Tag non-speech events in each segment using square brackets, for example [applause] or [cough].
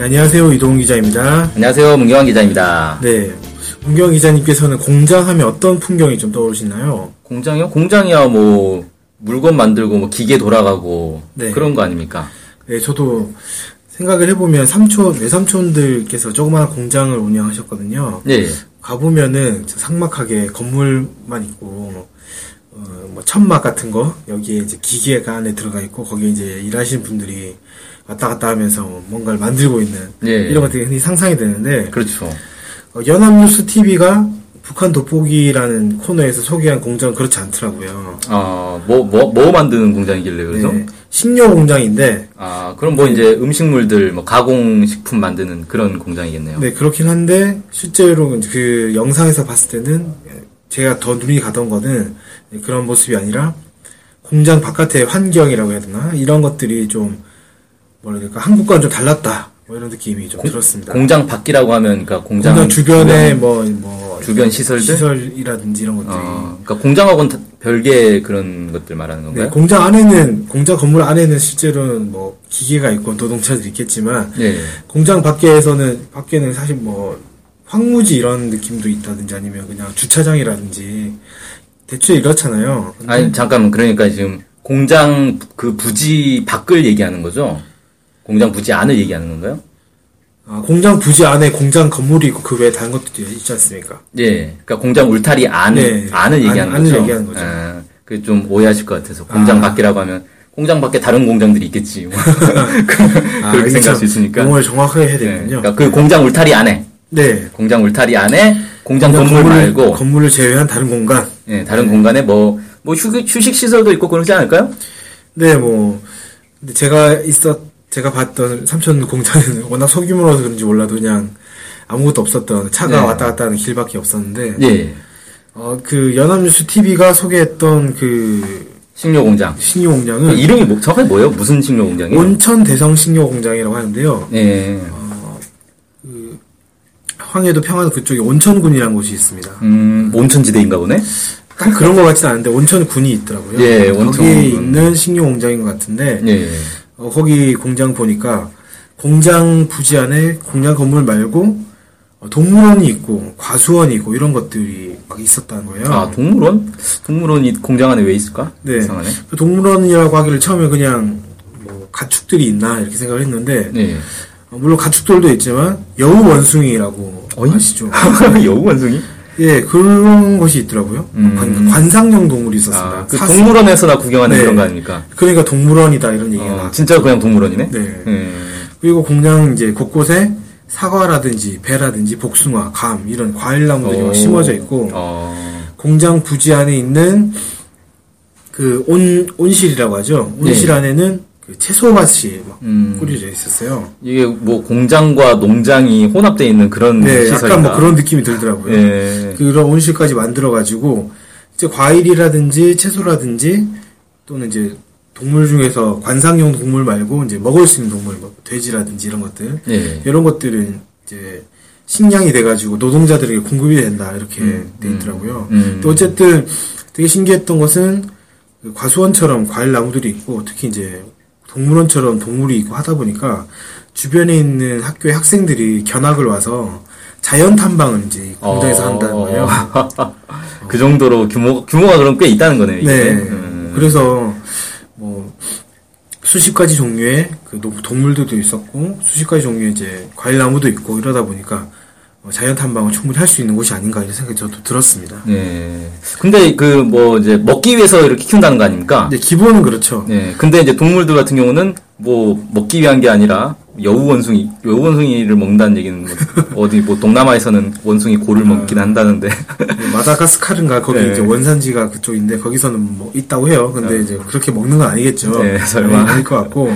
네, 안녕하세요. 이동훈 기자입니다. 안녕하세요. 문경환 기자입니다. 네. 문경 기자님께서는 공장 하면 어떤 풍경이 좀 떠오르시나요? 공장이요? 공장이야 뭐 물건 만들고 뭐 기계 돌아가고 네. 그런 거 아닙니까? 네, 저도 생각을 해보면 삼촌, 외삼촌들께서 조그마한 공장을 운영하셨거든요. 네. 가보면은 상막하게 건물만 있고, 어, 뭐 천막 같은 거, 여기에 이제 기계가 안에 들어가 있고, 거기에 이제 일하시는 분들이 왔다 갔다 하면서 뭔가를 만들고 있는 네. 이런 것들이 흔히 상상이 되는데, 그렇죠. 어, 연합뉴스 TV가 북한 돋보기라는 코너에서 소개한 공장은 그렇지 않더라고요. 어, 뭐, 뭐, 뭐 만드는 공장이길래 그러죠? 네, 식료 공장인데, 아, 그럼 뭐 이제 음식물들, 뭐 가공식품 만드는 그런 공장이겠네요. 네, 그렇긴 한데, 실제로 그 영상에서 봤을 때는, 제가 더 눈이 가던 거는 그런 모습이 아니라, 공장 바깥의 환경이라고 해야 되나? 이런 것들이 좀, 될까, 한국과는 좀 달랐다. 뭐 이런 느낌이 좀 들었습니다. 공장 밖이라고 하면 그러니까 공장, 공장 주변에 뭐, 뭐, 주변 시설들? 시설이라든지 이런 것들이. 어, 그러니까 공장하고는 다- 별개의 그런 것들 말하는 네, 건가요? 공장 안에는, 공장 건물 안에는 실제로는 뭐, 기계가 있고 노동차들이 있겠지만, 네. 공장 밖에서는 밖에는 사실 뭐 황무지 이런 느낌도 있다든지 아니면 그냥 주차장이라든지 대체 이렇잖아요. 아니, 잠깐만. 그러니까 지금 공장 그 부지 밖을 얘기하는 거죠? 공장 부지 안을 얘기하는 건가요? 아, 공장 부지 안에 공장 건물이 있고 그 외에 다른 것들이 있지 않습니까? 예, 그러니까 공장 울타리 안, 네, 안을 안- 얘기하는 안을 거죠. 얘기하는 거죠. 아, 그좀 오해하실 것 같아서 공장 아. 밖이라고 하면 공장 밖에 다른 공장들이 있겠지. [laughs] 뭐. 아, 그렇게 이게 생각할 참수 있으니까. 용어를 정확하게 해야 예, 되는군요. 그러니까 그 공장 울타리 안에, 네. 공장 울타리 안에 공장 건물 건물을- 말고, 건물을 제외한 다른 공간. 예, 다른 공간에 뭐, 뭐 휴식, 휴식 시설도 있고 그러지 않을까요? 네, 뭐 제가 있었 제가 봤던 삼촌 공장은 [laughs] 워낙 소규모라서 그런지 몰라도 그냥 아무것도 없었던 차가 네. 왔다 갔다 하는 길밖에 없었는데 예, 어, 그 연합뉴스 TV가 소개했던 그 식료 공장. 식료 그 공장은 이름이 뭐, 정확히 뭐예요? 무슨 식료 공장이에요? 온천 대성 식료 공장이라고 하는데요. 예, 황해도 평안도 그쪽에 온천군이라는 곳이 있습니다. 음, 온천지대인가 보네? 딱 그런 것 같지는 않은데 온천군이 있더라고요. 예, 온천군. 거기에 있는 식료 공장인 것 같은데 예, 어, 거기 공장 보니까 공장 부지 안에 공장 건물 말고 어, 동물원이 있고 과수원이 있고 이런 것들이 막 있었다는 거예요. 아, 동물원? 동물원이 공장 안에 왜 있을까? 네. 이상하네. 그 동물원이라고 하기를 처음에 그냥 뭐 가축들이 있나 이렇게 생각을 했는데 네. 어, 물론 가축들도 있지만 여우 원숭이라고 아시죠? [laughs] 여우 원숭이? 예 그런 것이 있더라고요. 음. 관, 관상용 동물이 있었습니다. 아, 그 사슴. 동물원에서 나 구경하는 네. 그런 거 아닙니까? 그러니까 동물원이다 이런 얘기가 어, 나. 진짜 그냥 동물원이네? 네. 예. 그리고 공장 이제 곳곳에 사과라든지 배라든지 복숭아, 감 이런 과일 나무들이 막 오. 심어져 있고 어, 공장 부지 안에 있는 그 온 온실이라고 하죠. 온실 네. 안에는 그 채소밭이 막 음. 꾸려져 있었어요. 이게 뭐 공장과 농장이 혼합되어 있는 그런 네, 시설이다. 약간 뭐 그런 느낌이 들더라고요. 예. 그런 온실까지 만들어 가지고 이제 과일이라든지 채소라든지 또는 이제 동물 중에서 관상용 동물 말고 이제 먹을 수 있는 동물, 뭐 돼지라든지 이런 것들 예. 이런 것들은 이제 식량이 돼가지고 노동자들에게 공급이 된다 이렇게 음, 돼 있더라고요. 음. 또 어쨌든 되게 신기했던 것은 그 과수원처럼 과일 나무들이 있고 특히 이제 동물원처럼 동물이 있고 하다 보니까 주변에 있는 학교의 학생들이 견학을 와서 자연 탐방을 이제 이 공장에서 어, 한다는 거예요. [laughs] 그 정도로 규모, 규모가 그럼 꽤 있다는 거네요. 네. 음. 그래서 뭐 수십 가지 종류의 그 노- 동물들도 있었고 수십 가지 종류의 이제 과일 나무도 있고 이러다 보니까 어, 자연 탐방을 충분히 할 수 있는 곳이 아닌가 이런 생각이 저도 들었습니다. 예. 근데 그 뭐 이제 먹기 위해서 이렇게 키운다는 거 아닙니까? 근데 기본은 그렇죠. 예. 근데 이제 동물들 같은 경우는 뭐 먹기 위한 게 아니라 여우 원숭이 여우 원숭이를 먹는다는 얘기는 뭐 어디 뭐 동남아에서는 원숭이 고를 먹긴 한다는데 마다가스카르인가 거기 네. 이제 원산지가 그쪽인데 거기서는 뭐 있다고 해요. 근데 이제 그렇게 먹는 건 아니겠죠. 네, 설마. 음. 아닐 것 같고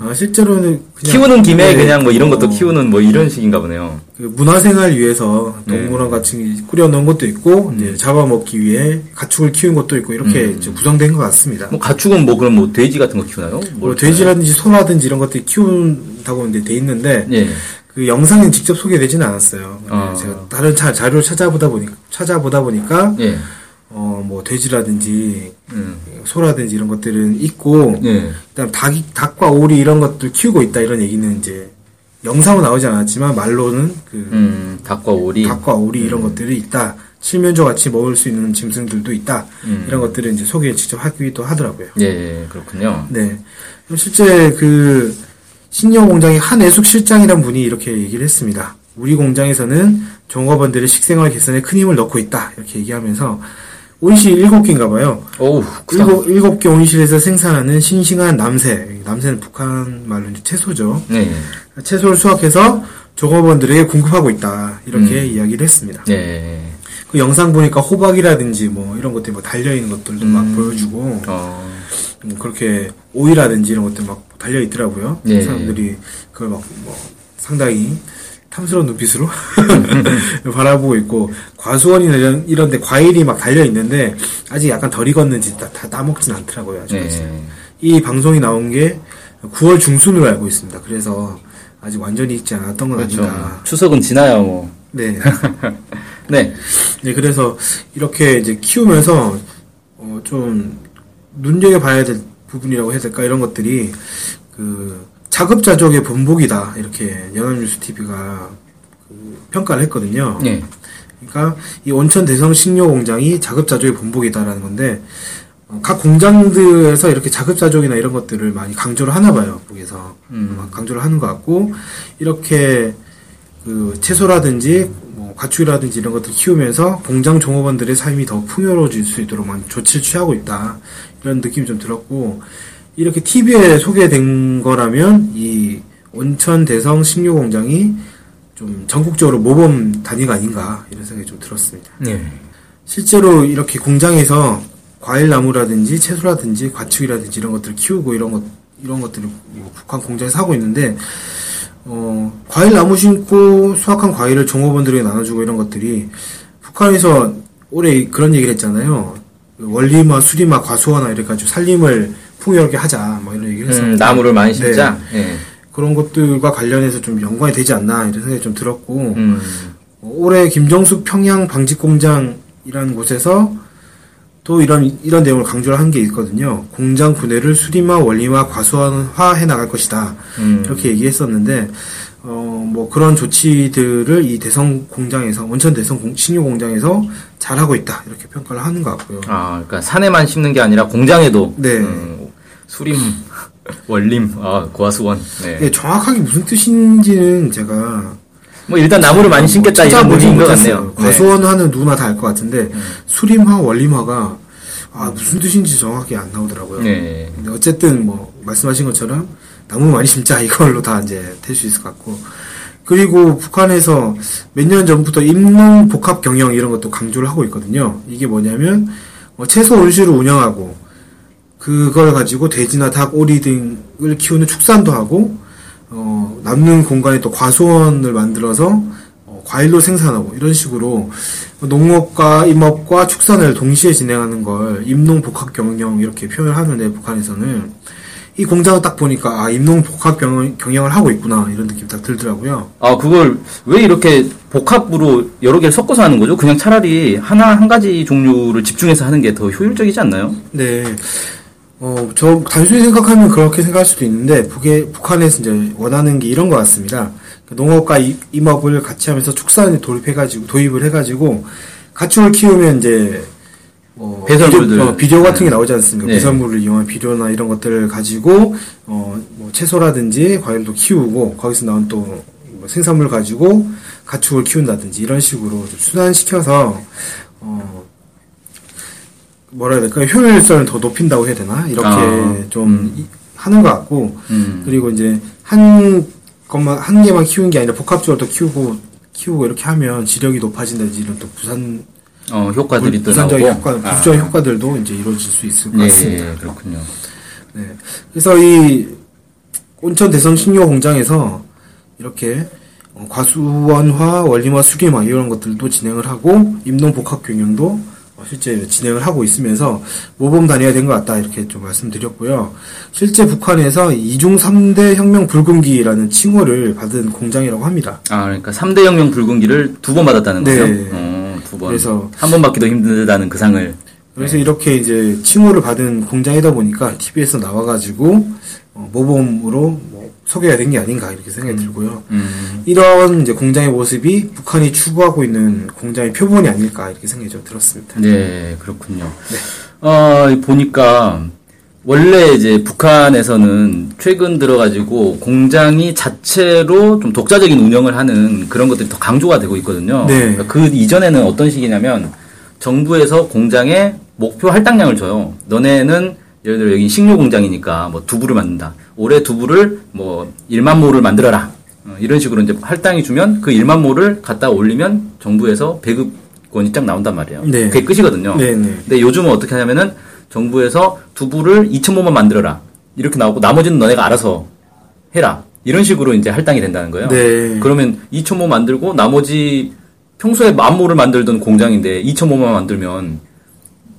어, 실제로는 그냥 키우는 김에 네, 그냥 뭐 이런 것도 어, 키우는 뭐 이런 식인가 보네요. 그 문화생활 위해서 네. 동물원 게 꾸려놓은 것도 있고 이제 잡아먹기 위해 가축을 키운 것도 있고 이렇게 이제 구성된 것 같습니다. 뭐 가축은 뭐 그럼 뭐 돼지 같은 거 키우나요? 뭐뭘 돼지라든지 소라든지 이런 것들이 키운다고 이제 돼 있는데? 예. 그 영상은 직접 소개되지는 않았어요. 아. 제가 다른 자, 자료를 찾아보다 보니까 찾아보다 보니까 예. 어뭐 돼지라든지 음. 소라든지 이런 것들은 있고 예. 그다음 닭 닭과 오리 이런 것들 키우고 있다 이런 얘기는 이제 영상은 나오지 않았지만 말로는 그 음, 닭과 오리. 닭과 오리 이런 것들이 있다. 칠면조 같이 먹을 수 있는 짐승들도 있다. 음. 이런 것들을 이제 소개 직접 하기도 하더라고요. 예, 예, 그렇군요. 네. 실제 그 신여 공장의 한애숙 실장이란 분이 이렇게 얘기를 했습니다. 우리 공장에서는 종업원들의 식생활 개선에 큰 힘을 넣고 있다. 이렇게 얘기하면서 온실 7개인가 봐요. 어우, 크다. 일곱, 일곱 개 온실에서 생산하는 싱싱한 남새. 남새는 북한 말로 이제 채소죠. 네. 채소를 수확해서 종업원들에게 공급하고 있다. 이렇게 음. 이야기를 했습니다. 예. 그 영상 보니까 호박이라든지 뭐 이런 것들이 뭐 달려 있는 것들도 막 음. 보여주고 어. 뭐 그렇게 오이라든지 이런 것들 막 달려 있더라고요. 네. 사람들이 그걸 막 뭐 상당히 탐스러운 눈빛으로 [laughs] 바라보고 있고 과수원이나 이런 이런데 과일이 막 달려 있는데 아직 약간 덜 익었는지 다, 다 따먹진 않더라고요. 아직까지. 네. 이 방송이 나온 게 9월 중순으로 알고 있습니다. 그래서 아직 완전히 익지 않았던 건 그렇죠. 아닌가. 추석은 지나야 뭐. 네. [laughs] 네. 네, 그래서 이렇게 이제 키우면서 어, 좀 눈여겨봐야 될 부분이라고 해야 될까 이런 것들이 그 자급자족의 본보기다 이렇게 연합뉴스 TV가 그 평가를 했거든요. 예. 그러니까 이 온천 대성 식료 공장이 자급자족의 본보기다라는 건데 어, 각 공장들에서 이렇게 자급자족이나 이런 것들을 많이 강조를 하나 봐요. 거기서 음. 막 강조를 하는 것 같고 이렇게 그 채소라든지 뭐 가축이라든지 이런 것들 키우면서 공장 종업원들의 삶이 더 풍요로워질 수 있도록 많이 조치를 취하고 있다 이런 느낌이 좀 들었고 이렇게 TV에 소개된 거라면 이 온천 대성 식료 공장이 좀 전국적으로 모범 단위가 아닌가 이런 생각이 좀 들었습니다. 예. 실제로 이렇게 공장에서 과일 나무라든지 채소라든지 가축이라든지 이런 것들을 키우고 이런 것 이런 것들을 뭐 북한 공장에서 하고 있는데 어 과일 나무 심고 수확한 과일을 종업원들에게 나눠주고 이런 것들이 북한에서 올해 그런 얘기를 했잖아요. 원리마, 수리마, 과수화나 이래가지고 살림을 풍요롭게 하자 뭐 이런 얘기를 했어요. 음, 나무를 많이 심자. 예. 그런 것들과 관련해서 좀 연관이 되지 않나 이런 생각이 좀 들었고 음. 어, 올해 김정숙 평양 방직공장이라는 곳에서 또 이런 이런 내용을 강조를 한 게 있거든요. 공장 분해를 수리마, 원리마, 과수화해 나갈 것이다. 음. 이렇게 얘기했었는데 어 뭐 그런 조치들을 이 대성 공장에서 원천 대성 공- 신유 공장에서 잘 하고 있다 이렇게 평가를 하는 것 같고요. 아, 그러니까 산에만 심는 게 아니라 공장에도. 네. 음, 수림, 원림, 아, 고화수원. 네. 이게 정확하게 무슨 뜻인지는 제가 뭐 일단 나무를 많이 심겠다 이런 의미인 것. 같네요. 네. 과수원하는 누구나 다 알 것 같은데 수림화, 원림화가 아 무슨 뜻인지 정확히 안 나오더라고요. 네. 근데 어쨌든 뭐 말씀하신 것처럼 나무 많이 심자 [laughs] 이걸로 다 이제 될 수 있을 것 같고 그리고 북한에서 몇 년 전부터 임농 복합 경영 이런 것도 강조를 하고 있거든요. 이게 뭐냐면 어, 채소 온실을 운영하고 그걸 가지고 돼지나 닭, 오리 등을 키우는 축산도 하고 어, 남는 공간에 또 과수원을 만들어서 어, 과일도 생산하고 이런 식으로 농업과 임업과 축산을 동시에 진행하는 걸 임농 복합 경영 이렇게 표현을 하는데 북한에서는 이 공장을 딱 보니까 아 임농 복합 경영, 경영을 하고 있구나 이런 느낌 딱 들더라고요. 아, 그걸 왜 이렇게 복합으로 여러 개를 섞어서 하는 거죠? 그냥 차라리 하나, 한 가지 종류를 집중해서 하는 게 더 효율적이지 않나요? 네. 어, 저 단순히 생각하면 그렇게 생각할 수도 있는데 북에 북한에서 이제 원하는 게 이런 것 같습니다. 그 농업과 이- 임업을 같이 하면서 축산에 돌입해가지고 도입을 해가지고 가축을 키우면 이제 뭐 배설물들. 비료, 어, 비료 같은 게 네. 나오지 않습니까? 네. 배설물을 이용한 비료나 이런 것들을 가지고 어, 뭐 채소라든지 과일도 키우고 거기서 나온 또뭐 생산물 가지고 가축을 키운다든지 이런 식으로 좀 순환시켜서 어, 뭐라 해야 될까요? 효율성을 더 높인다고 해야 되나? 이렇게 아, 좀 이- 하는 것 같고 음. 그리고 이제 한 것만 한 개만 키우는 게 아니라 복합적으로 또 키우고 키우고 이렇게 하면 지력이 높아진다든지 이런 또 부산 어, 효과들이 또 부산적인 나오고. 효과, 아. 부수적인 효과들도 이제 이루어질 수 있을 것 예, 같습니다. 예, 그렇군요. 네. 그래서 이 온천 대성 식료 공장에서 이렇게 어, 과수원화, 원림화, 수기화 이런 것들도 진행을 하고 임농 복합 경영도 어, 실제 진행을 하고 있으면서 모범 다녀야 된것 같다 이렇게 좀 말씀드렸고요. 실제 북한에서 이중 3대 혁명 불금기라는 칭호를 받은 공장이라고 합니다. 아, 그러니까 3대 혁명 붉은기를 두 번 받았다는 네. 거죠? 어, 두 번. 그래서- 한 번 받기도 힘들다는 그 상을. 그래서 이렇게 이제 칭호를 받은 공장이다 보니까 TV에서 나와가지고 어, 모범으로 뭐 소개가 된게 아닌가 이렇게 생각이 들고요. 음, 이런 이제 공장의 모습이 북한이 추구하고 있는 공장의 표본이 아닐까 이렇게 생각이 좀 들었습니다. 네, 그렇군요. 어, 보니까, 원래 이제 북한에서는 최근 들어가지고 공장이 자체로 좀 독자적인 운영을 하는 그런 것들이 더 강조가 되고 있거든요. 네. 그러니까 그 이전에는 어떤 식이냐면 정부에서 공장에 목표 할당량을 줘요. 너네는 예를 들어 여기 식료 공장이니까 뭐 두부를 만든다. 올해 두부를 뭐 1만 모를 만들어라. 어, 이런 식으로 이제 할당이 주면 그 1만 모를 갖다 올리면 정부에서 배급권이 쫙 나온단 말이에요. 네. 그게 끝이거든요. 네, 네. 근데 요즘은 어떻게 하냐면은 정부에서 두부를 2,000모만 만들어라. 이렇게 나오고 나머지는 너네가 알아서 해라. 이런 식으로 이제 할당이 된다는 거예요. 네. 그러면 2,000모 만들고 나머지 평소에 만 모를 만들던 공장인데 2,000모만 만들면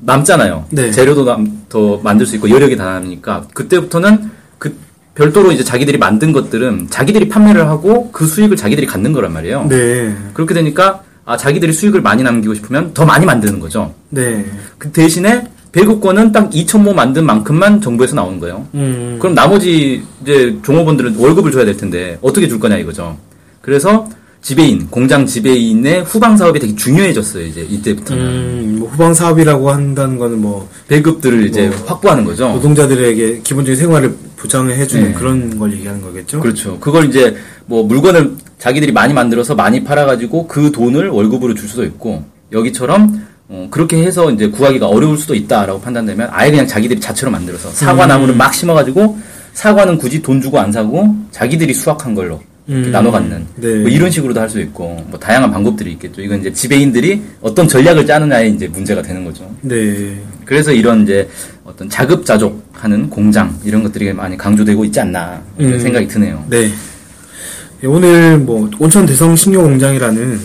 남잖아요. 네. 재료도 남, 더 만들 수 있고 여력이 다 남으니까 그때부터는 그 별도로 이제 자기들이 만든 것들은 자기들이 판매를 하고 그 수익을 자기들이 갖는 거란 말이에요. 네, 그렇게 되니까 아 자기들이 수익을 많이 남기고 싶으면 더 많이 만드는 거죠. 네, 그 대신에 배급권은 딱 2,000모 만든 만큼만 정부에서 나오는 거예요. 음, 그럼 나머지 이제 종업원들은 월급을 줘야 될 텐데 어떻게 줄 거냐 이거죠. 그래서 지배인, 공장 지배인의 후방 사업이 되게 중요해졌어요. 이제 이때부터는 음, 뭐 후방 사업이라고 한다는 거는 뭐 배급들을 이제 뭐, 확보하는 거죠. 노동자들에게 기본적인 생활을 보장을 해주는 네. 그런 걸 얘기하는 거겠죠. 그렇죠. 그걸 이제 뭐 물건을 자기들이 많이 만들어서 많이 팔아 가지고 그 돈을 월급으로 줄 수도 있고 여기처럼 어, 그렇게 해서 이제 구하기가 어려울 수도 있다라고 판단되면 아예 그냥 자기들이 자체로 만들어서 사과 나무를 막 심어 가지고 사과는 굳이 돈 주고 안 사고 자기들이 수확한 걸로 음, 나눠 갖는 네. 뭐 이런 식으로도 할 수 있고 뭐 다양한 방법들이 있겠죠. 이건 이제 지배인들이 어떤 전략을 짜느냐에 이제 문제가 되는 거죠. 네, 그래서 이런 이제 어떤 자급자족하는 공장 이런 것들이 많이 강조되고 있지 않나 음. 생각이 드네요. 네. 예, 오늘 뭐 온천 대성 식료 공장이라는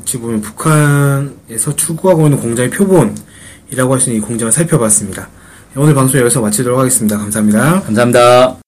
어찌 보면 북한에서 추구하고 있는 공장의 표본이라고 할 수 있는 이 공장을 살펴봤습니다. 예, 오늘 방송 여기서 마치도록 하겠습니다. 감사합니다. 감사합니다.